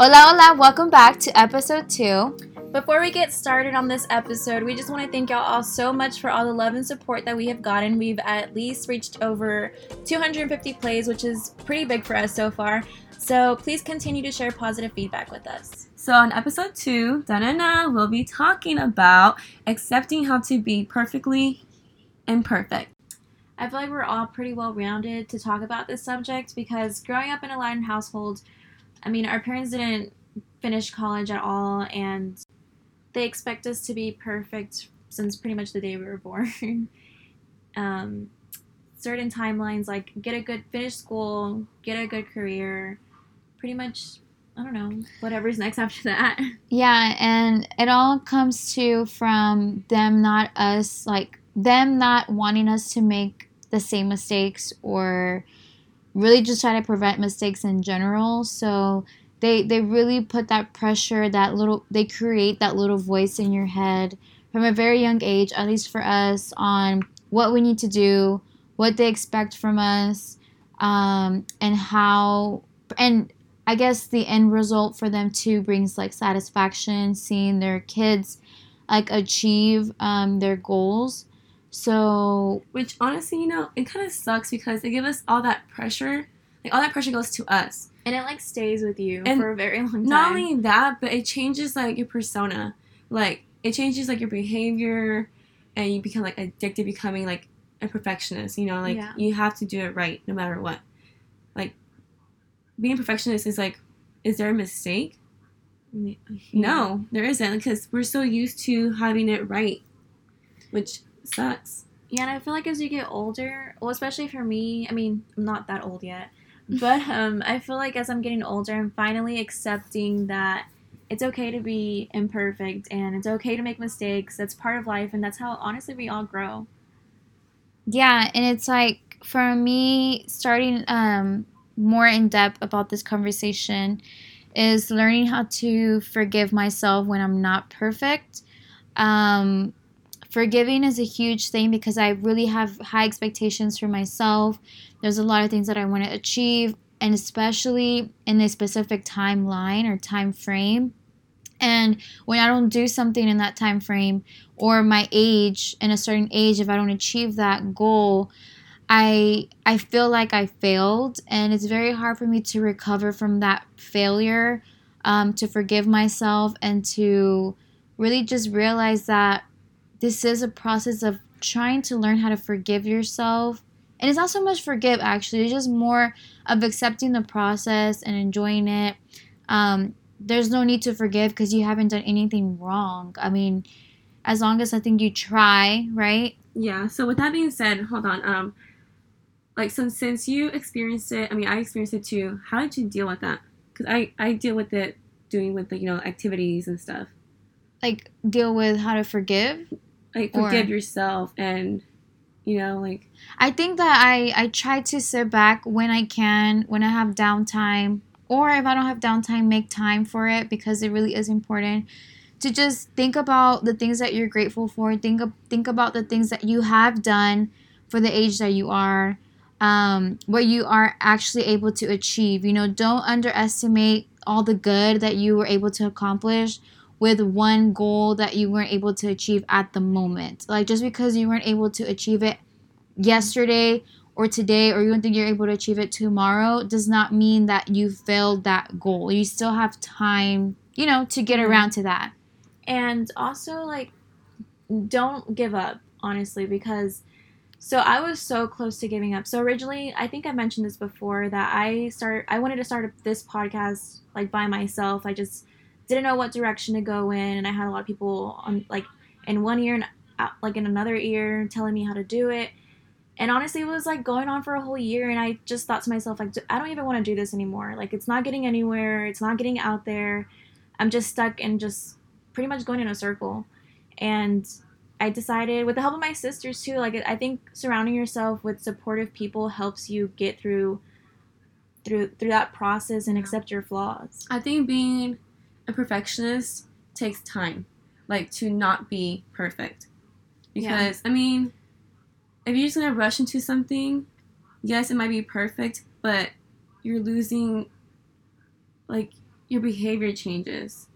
Hola, hola, welcome back to episode two. Before we get started on this episode, we just want to thank y'all all so much for all the love and support that we have gotten. We've at least reached over 250 plays, which is pretty big for us so far. So please continue to share positive feedback with us. So, on episode two, Danana will be talking about accepting how to be perfectly imperfect. I feel like we're all pretty well rounded to talk about this subject because growing up in a Latin household, I mean, our parents didn't finish college at all, and they expect us to be perfect since pretty much the day we were born. um, certain timelines like get a good finish school, get a good career, pretty much. I don't know whatever's next after that. Yeah, and it all comes to from them, not us, like them not wanting us to make the same mistakes or really just try to prevent mistakes in general. So they they really put that pressure, that little they create that little voice in your head from a very young age, at least for us, on what we need to do, what they expect from us, um, and how and I guess the end result for them too brings like satisfaction, seeing their kids like achieve um, their goals. So, Which honestly, you know, it kind of sucks because they give us all that pressure. Like all that pressure goes to us. And it like stays with you And for a very long time. Not only that, but it changes like your persona. Like it changes like your behavior, and you become like addicted, to becoming like a perfectionist. You know, like Yeah. you have to do it right no matter what. Like being a perfectionist is like, is there a mistake? No, there isn't because we're so used to having it right, which sucks. Yeah, and I feel like as you get older, well, especially for me, I mean, I'm not that old yet, but um, I feel like as I'm getting older, I'm finally accepting that it's okay to be imperfect and it's okay to make mistakes. That's part of life, and that's how honestly we all grow. yeah, and it's like for me, starting um, more in depth about this conversation is learning how to forgive myself when I'm not perfect. Um, forgiving is a huge thing because I really have high expectations for myself. There's a lot of things that I want to achieve, and especially in a specific timeline or time frame. And when I don't do something in that time frame, or my age in a certain age, if I don't achieve that goal, I I feel like I failed, and it's very hard for me to recover from that failure, um, to forgive myself, and to really just realize that this is a process of trying to learn how to forgive yourself. And it's not so much forgive, actually, it's just more of accepting the process and enjoying it. Um, there's no need to forgive because you haven't done anything wrong. I mean, as long as I think you try, right? Yeah. So with that being said, hold on. Um, like so since you experienced it, I mean, I experienced it too. How did you deal with that? Because I I deal with it doing with the you know activities and stuff. Like, deal with how to forgive. Like Or- forgive yourself and you know like I think that I I try to sit back when I can, when I have downtime, or if I don't have downtime, make time for it because it really is important to just think about the things that you're grateful for. Think of, think about the things that you have done for the age that you are, um, what you are actually able to achieve. You know, don't underestimate all the good that you were able to accomplish with one goal that you weren't able to achieve at the moment. Like just because you weren't able to achieve it yesterday or today or you don't think you're able to achieve it tomorrow does not mean that you failed that goal. You still have time, you know, to get Mhm. around to that. and also like don't give up honestly because so i was so close to giving up so originally i think i mentioned this before that i start i wanted to start this podcast like by myself i just didn't know what direction to go in and i had a lot of people on like in one ear and out, like in another ear telling me how to do it. And honestly it was like going on for a whole year and i just thought to myself like i don't even want to do this anymore. Like it's not getting anywhere. It's not getting out there. I'm just stuck and just pretty much going in a circle. And I decided, with the help of my sisters too, like I think surrounding yourself with supportive people helps you get through through through that process and accept your flaws. I think being a perfectionist takes time, like to not be perfect. Yeah. Because I mean, if you're just gonna rush into something, yes, it might be perfect, but you're losing like your behavior changes.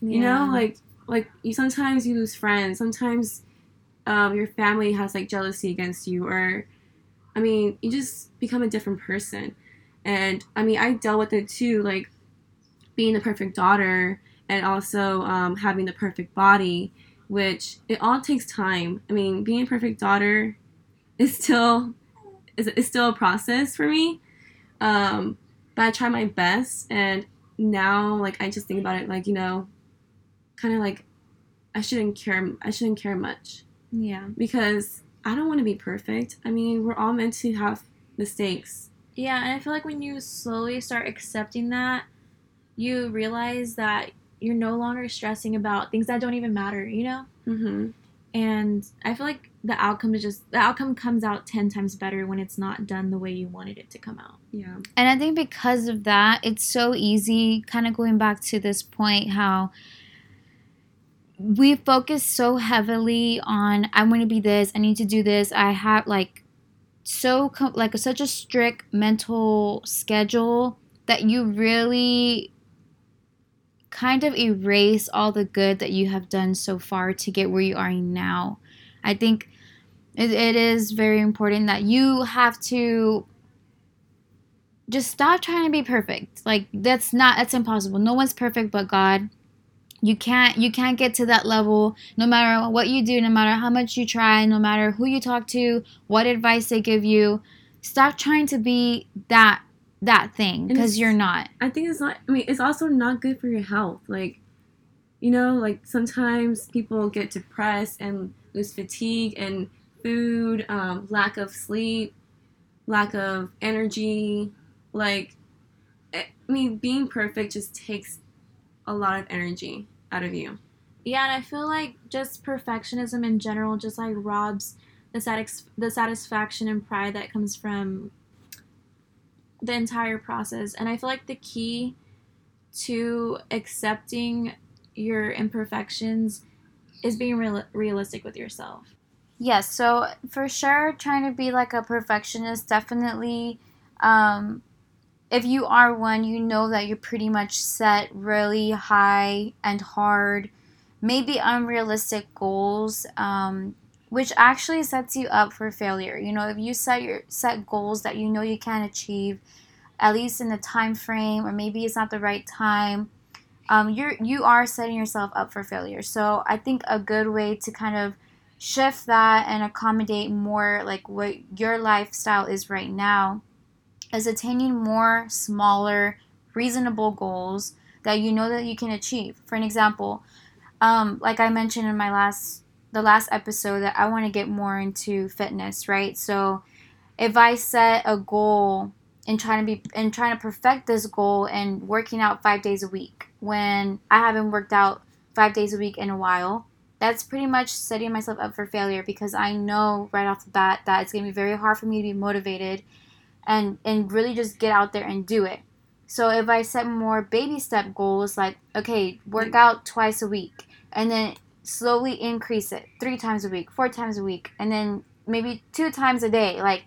You know, like like you sometimes you lose friends. Sometimes um, your family has like jealousy against you, or I mean, you just become a different person. And I mean, I dealt with it too, like being the perfect daughter and also um, having the perfect body, which it all takes time. I mean, being a perfect daughter is still is, is still a process for me. Um, but I try my best, and now like I just think about it like you know, kind of like I shouldn't care. I shouldn't care much Yeah. because I don't want to be perfect. I mean, we're all meant to have mistakes. Yeah, and I feel like when you slowly start accepting that, you realize that you're no longer stressing about things that don't even matter, you know? Mm-hmm. And I feel like the outcome is just the outcome comes out 10 times better when it's not done the way you wanted it to come out. Yeah. And I think because of that, it's so easy, kind of going back to this point, how we focus so heavily on I want to be this, I need to do this, I have like so like such a strict mental schedule that you really kind of erase all the good that you have done so far to get where you are now. I think it, it is very important that you have to just stop trying to be perfect. Like that's not that's impossible. No one's perfect but God. You can't you can't get to that level no matter what you do, no matter how much you try, no matter who you talk to, what advice they give you. Stop trying to be that that thing because you're not. I think it's not. I mean, it's also not good for your health. Like, you know, like sometimes people get depressed and lose fatigue and food, um, lack of sleep, lack of energy. Like, I I mean, being perfect just takes a lot of energy out of you. Yeah, and I feel like just perfectionism in general just like robs the satis- the satisfaction and pride that comes from the entire process. And I feel like the key to accepting your imperfections is being real- realistic with yourself. Yes, so for sure, trying to be like a perfectionist definitely. Um, if you are one, you know that you're pretty much set really high and hard, maybe unrealistic goals, um, which actually sets you up for failure. You know, if you set your set goals that you know you can't achieve, at least in the time frame, or maybe it's not the right time, um, you're you are setting yourself up for failure. So I think a good way to kind of shift that and accommodate more like what your lifestyle is right now is attaining more smaller reasonable goals that you know that you can achieve for an example um, like i mentioned in my last the last episode that i want to get more into fitness right so if i set a goal and trying to be and trying to perfect this goal and working out five days a week when i haven't worked out five days a week in a while that's pretty much setting myself up for failure because I know right off the bat that it's going to be very hard for me to be motivated and and really just get out there and do it. So if I set more baby step goals like okay, work mm. out twice a week and then slowly increase it 3 times a week, 4 times a week and then maybe 2 times a day. Like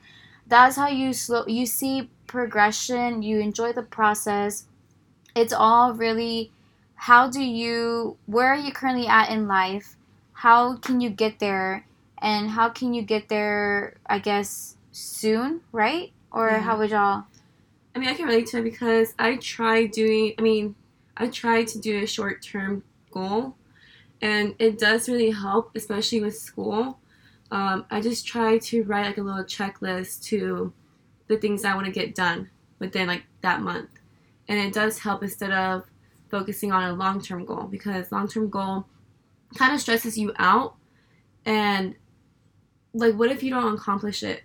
that's how you slow you see progression, you enjoy the process. It's all really how do you where are you currently at in life? how can you get there and how can you get there i guess soon right or Yeah. how would y'all I mean, I can relate to it because I tried doing. I mean, I tried to do a short term goal, and it does really help, especially with school. Um, I just try to write like a little checklist to the things I want to get done within like that month, and it does help instead of focusing on a long term goal because long term goal kind of stresses you out, and like, what if you don't accomplish it?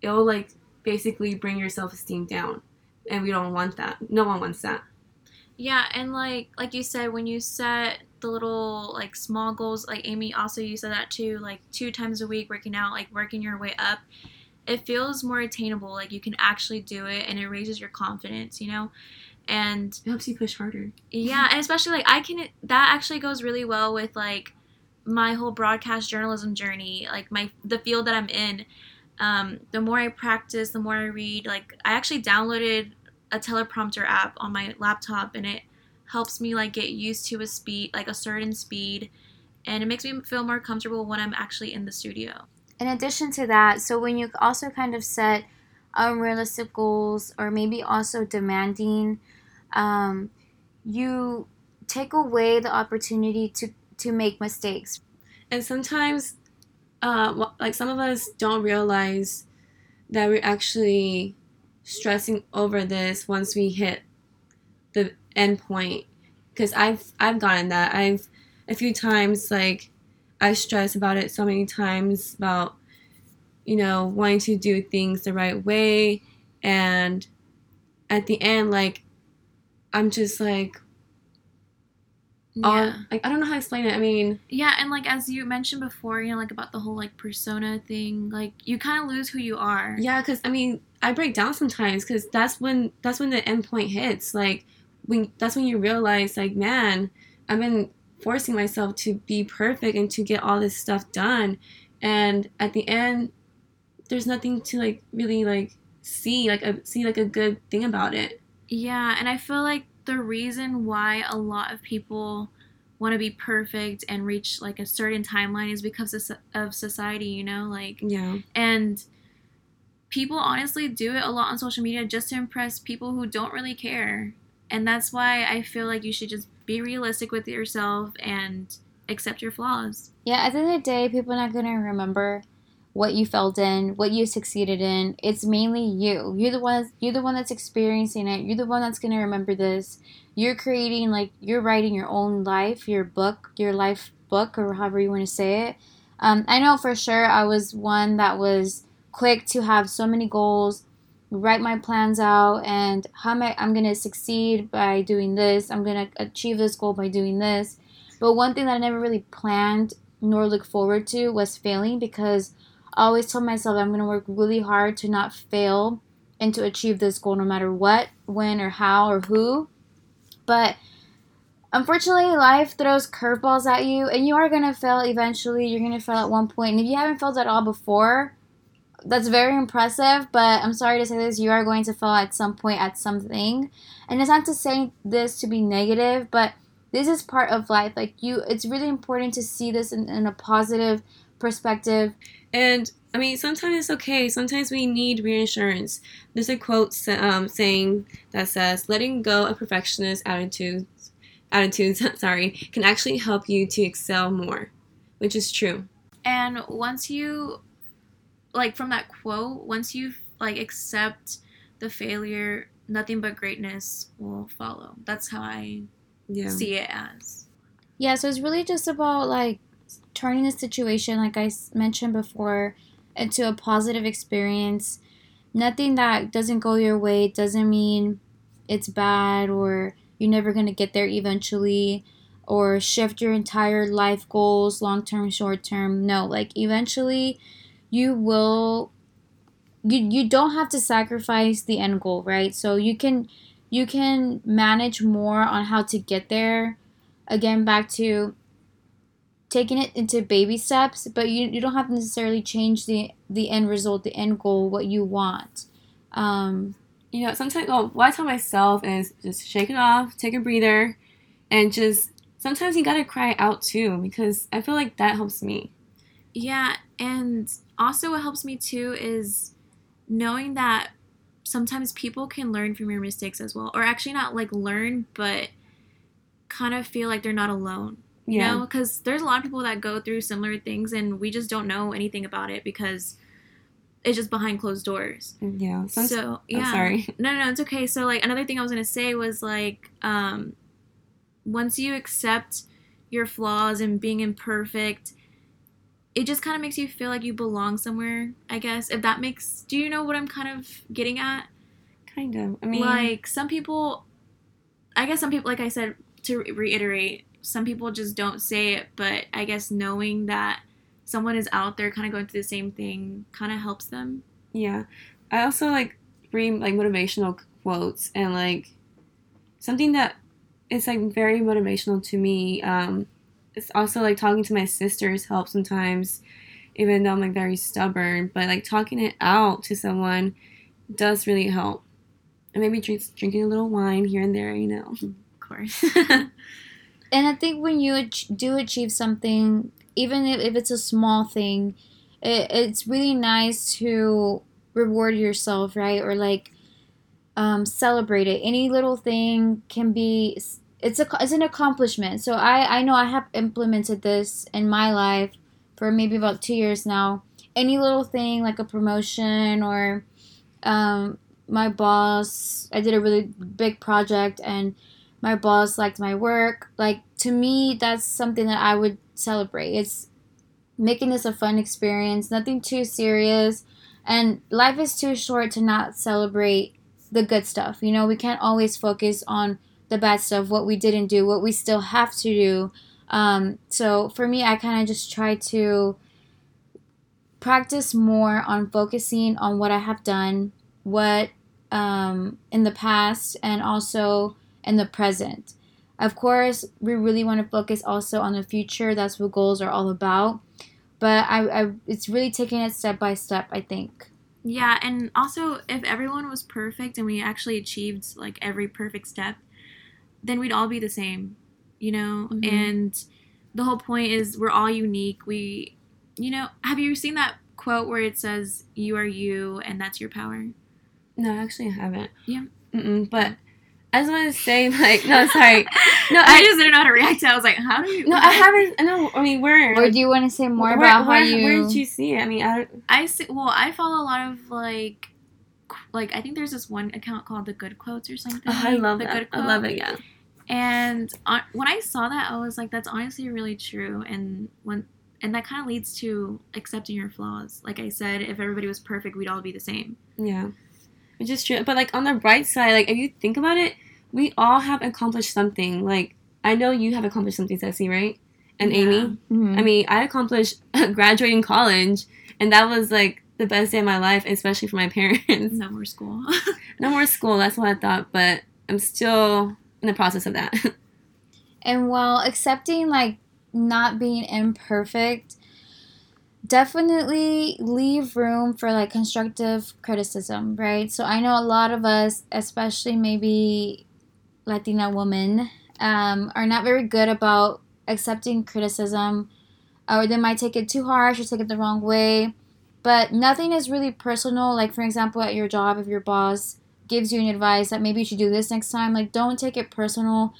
It'll like basically bring your self esteem down and we don't want that. No one wants that. Yeah, and like like you said, when you set the little like small goals, like Amy also you said that too, like two times a week working out, like working your way up, it feels more attainable. Like you can actually do it, and it raises your confidence, you know. And It helps you push harder. yeah, and especially like I can that actually goes really well with like my whole broadcast journalism journey, like my the field that I'm in. Um, the more I practice, the more I read. Like I actually downloaded a teleprompter app on my laptop, and it helps me like get used to a speed, like a certain speed, and it makes me feel more comfortable when I'm actually in the studio. In addition to that, so when you also kind of set unrealistic goals or maybe also demanding, um, you take away the opportunity to to make mistakes. And sometimes, uh, like some of us don't realize that we're actually stressing over this once we hit the end point. Because I've I've gotten that. I've a few times like I stress about it so many times about you know wanting to do things the right way and at the end like I'm just like yeah. like I don't know how to explain it. I mean, yeah, and like as you mentioned before, you know, like about the whole like persona thing, like you kind of lose who you are. Yeah, because I mean, I break down sometimes because that's when that's when the end point hits. Like when that's when you realize, like, man, I've been forcing myself to be perfect and to get all this stuff done, and at the end, there's nothing to like really like see like a see like a good thing about it. Yeah, and I feel like the reason why a lot of people want to be perfect and reach like a certain timeline is because of society, you know, like yeah. And people honestly do it a lot on social media just to impress people who don't really care. And that's why I feel like you should just be realistic with yourself and accept your flaws. Yeah, at the end of the day, people are not going to remember what you felt in, what you succeeded in. It's mainly you. You're the one. You're the one that's experiencing it. You're the one that's gonna remember this. You're creating like you're writing your own life, your book, your life book, or however you want to say it. Um, I know for sure I was one that was quick to have so many goals, write my plans out, and how am I? I'm gonna succeed by doing this. I'm gonna achieve this goal by doing this. But one thing that I never really planned nor looked forward to was failing because I always told myself I'm to work really hard to not fail and to achieve this goal no matter what, when, or how, or who. But unfortunately, life throws curveballs at you, and you are to fail eventually. You're to fail at one point. And if you haven't failed at all before, that's very impressive, but I'm sorry to say this, you are going to fail at some point at something. And it's not to say this to be negative, but this is part of life. Like you it's really important to see this in, in a positive perspective and I mean, sometimes it's okay. Sometimes we need reassurance. There's a quote um, saying that says, "Letting go of perfectionist attitudes, attitudes, sorry, can actually help you to excel more," which is true. And once you, like, from that quote, once you like accept the failure, nothing but greatness will follow. That's how I yeah. see it as. Yeah. So it's really just about like turning the situation, like I mentioned before, into a positive experience. Nothing that doesn't go your way doesn't mean it's bad or you're never going to get there eventually or shift your entire life goals, long term, short term. No, like eventually you will you you don't have to sacrifice the end goal, right? So you can you can manage more on how to get there. Again, back to taking it into baby steps, but you, you don't have to necessarily change the the end result, the end goal, what you want. Um, you know, sometimes well, what I tell myself is just shake it off, take a breather, and just sometimes you gotta cry out too because I feel like that helps me. Yeah, and also what helps me too is knowing that sometimes people can learn from your mistakes as well, or actually not like learn, but kind of feel like they're not alone you yeah. know? Because there's a lot of people that go through similar things and we just don't know anything about it because it's just behind closed doors. Yeah so yeah. oh, sorry no no it's okay. So like another thing i was gonna say was like um once you accept your flaws and being imperfect it just kind of makes you feel like you belong somewhere i guess if that makes do you know what i'm kind of getting at kind of i mean like some people i guess some people like i said to reiterate some people just don't say it, but I guess knowing that someone is out there kind of going through the same thing kind of helps them. Yeah. I also like read like motivational quotes and like something that is like very motivational to me. Um, it's also like talking to my sisters helps sometimes, even though I'm like very stubborn. But like talking it out to someone does really help. And maybe drink, drinking a little wine here and there, you know. Of course. and I think when you ach- do achieve something, even if, if it's a small thing, it, it's really nice to reward yourself, right? Or like um, celebrate it. Any little thing can be it's a it's an accomplishment. So I I know I have implemented this in my life for maybe about two years now. Any little thing like a promotion or um, my boss, I did a really big project and my boss liked my work. Like to me, that's something that I would celebrate. It's making this a fun experience, nothing too serious. And life is too short to not celebrate the good stuff. You know, we can't always focus on the bad stuff, what we didn't do, what we still have to do. Um, so for me, I kind of just try to practice more on focusing on what I have done, what um, in the past, and also in the present. Of course, we really want to focus also on the future. That's what goals are all about. But I, I it's really taking it step by step. I think. Yeah, and also if everyone was perfect and we actually achieved like every perfect step, then we'd all be the same, you know? Mm-hmm. And the whole point is we're all unique. We you know, have you seen that quote where it says you are you and that's your power? No, actually I haven't. Yeah. Mm-mm, but I just want to say, like, no, sorry, no, I, I, just didn't know how to react. I was like, how do you? No, I haven't. No, I mean, where? Or do you want to say more where, about where, how you? Where did you see it? I mean, I. I see. Well, I follow a lot of like, like I think there's this one account called the Good Quotes or something. Oh, I love the that. Good Quote. I love it. Yeah. And on, when I saw that, I was like, that's honestly really true. And when and that kind of leads to accepting your flaws. Like I said, if everybody was perfect, we'd all be the same. Yeah, which is true. But like on the bright side, like if you think about it we all have accomplished something. Like I know you have accomplished something, Ceci, right? And yeah. Amy. Mm-hmm. I mean, I accomplished graduating college, and that was like the best day of my life, especially for my parents. No more school. no more school. That's what I thought, but I'm still in the process of that. and while accepting like not being imperfect, definitely leave room for like constructive criticism, right? So I know a lot of us, especially maybe Latina women um, are not very good about accepting criticism, or they might take it too harsh or take it the wrong way. But nothing is really personal. Like, for example, at your job, if your boss gives you an advice that maybe you should do this next time, like, don't take it personal.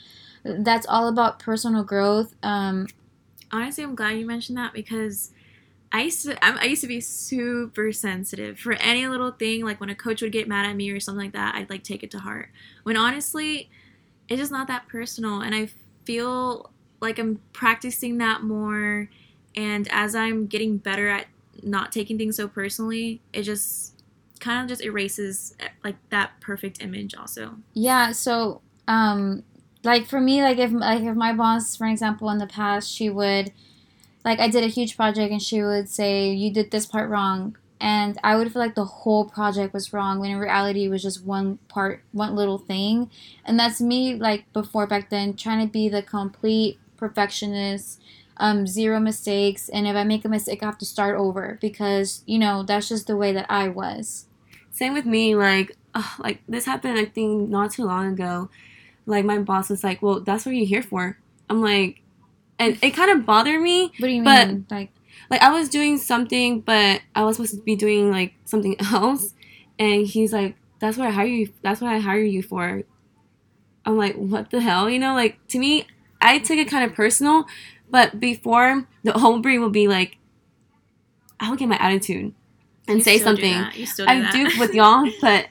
That's all about personal growth. Um, Honestly, I'm glad you mentioned that because I used to I used to be super sensitive for any little thing. Like when a coach would get mad at me or something like that, I'd like take it to heart. When honestly, it's just not that personal and i feel like i'm practicing that more and as i'm getting better at not taking things so personally it just kind of just erases like that perfect image also yeah so um like for me like if like if my boss for example in the past she would like i did a huge project and she would say you did this part wrong and I would feel like the whole project was wrong when in reality it was just one part, one little thing. And that's me, like before back then, trying to be the complete perfectionist, um, zero mistakes. And if I make a mistake, I have to start over because, you know, that's just the way that I was. Same with me. Like, uh, like this happened, I think, not too long ago. Like, my boss was like, well, that's what you're here for. I'm like, and it kind of bothered me. What do you mean? Like, like I was doing something, but I was supposed to be doing like something else, and he's like, "That's what I hire you. That's what I hire you for." I'm like, "What the hell?" You know, like to me, I took it kind of personal, but before the whole brain will be like, I will get my attitude and you say something. Do do I that. do with y'all, but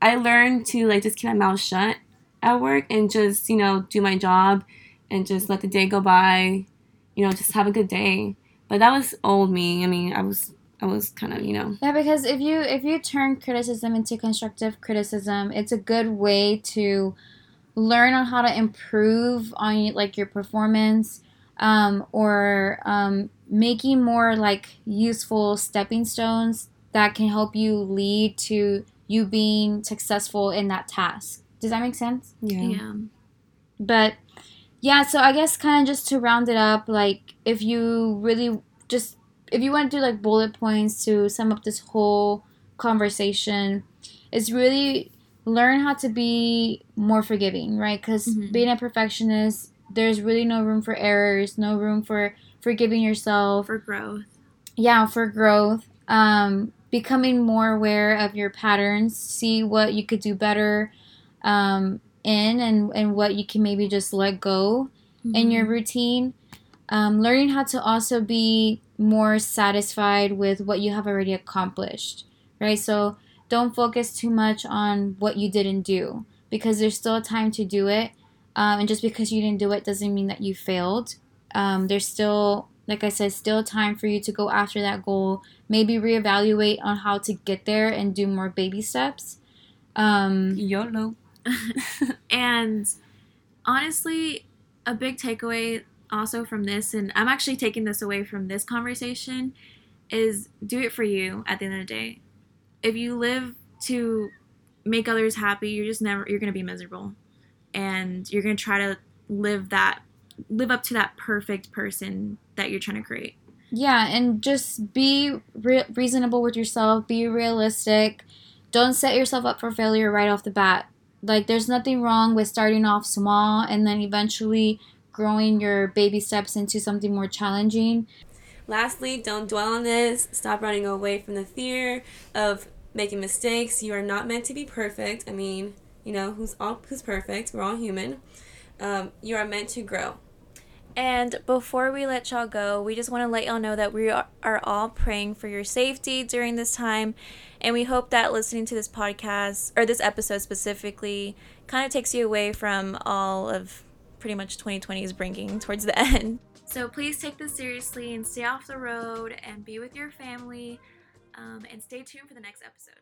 I learned to like just keep my mouth shut at work and just you know do my job and just let the day go by. You know, just have a good day. But that was old me. I mean, I was I was kind of you know. Yeah, because if you if you turn criticism into constructive criticism, it's a good way to learn on how to improve on like your performance, um, or um, making more like useful stepping stones that can help you lead to you being successful in that task. Does that make sense? Yeah. Yeah. But yeah, so I guess kind of just to round it up, like if you really just if you want to do like bullet points to sum up this whole conversation, it's really learn how to be more forgiving, right? Because Mhm. being a perfectionist, there's really no room for errors, no room for forgiving yourself. For growth. yeah, for growth. Um, becoming more aware of your patterns, see what you could do better um, in, and and what you can maybe just let go in Mm-hmm. your routine. Um, learning how to also be more satisfied with what you have already accomplished, right? So don't focus too much on what you didn't do because there's still time to do it. Um, and just because you didn't do it doesn't mean that you failed. Um, there's still, like I said, still time for you to go after that goal. Maybe reevaluate on how to get there and do more baby steps. Um, YOLO. And honestly, a big takeaway also from this, and I'm actually taking this away from this conversation, is do it for you at the end of the day. If you live to make others happy, you're just never you're gonna be miserable. And you're gonna try to live that live up to that perfect person that you're trying to create. Yeah, and just be re- reasonable with yourself, be realistic. Don't set yourself up for failure right off the bat. Like, there's nothing wrong with starting off small and then eventually growing your baby steps into something more challenging. Lastly, don't dwell on this. Stop running away from the fear of making mistakes. You are not meant to be perfect. I mean, you know, who's all who's perfect? We're all human. Um, you are meant to grow. And before we let y'all go, we just want to let y'all know that we are, are all praying for your safety during this time. And we hope that listening to this podcast, or this episode specifically, kind of takes you away from all of pretty much 2020 is bringing towards the end. So please take this seriously and stay off the road and be with your family. Um, and stay tuned for the next episode.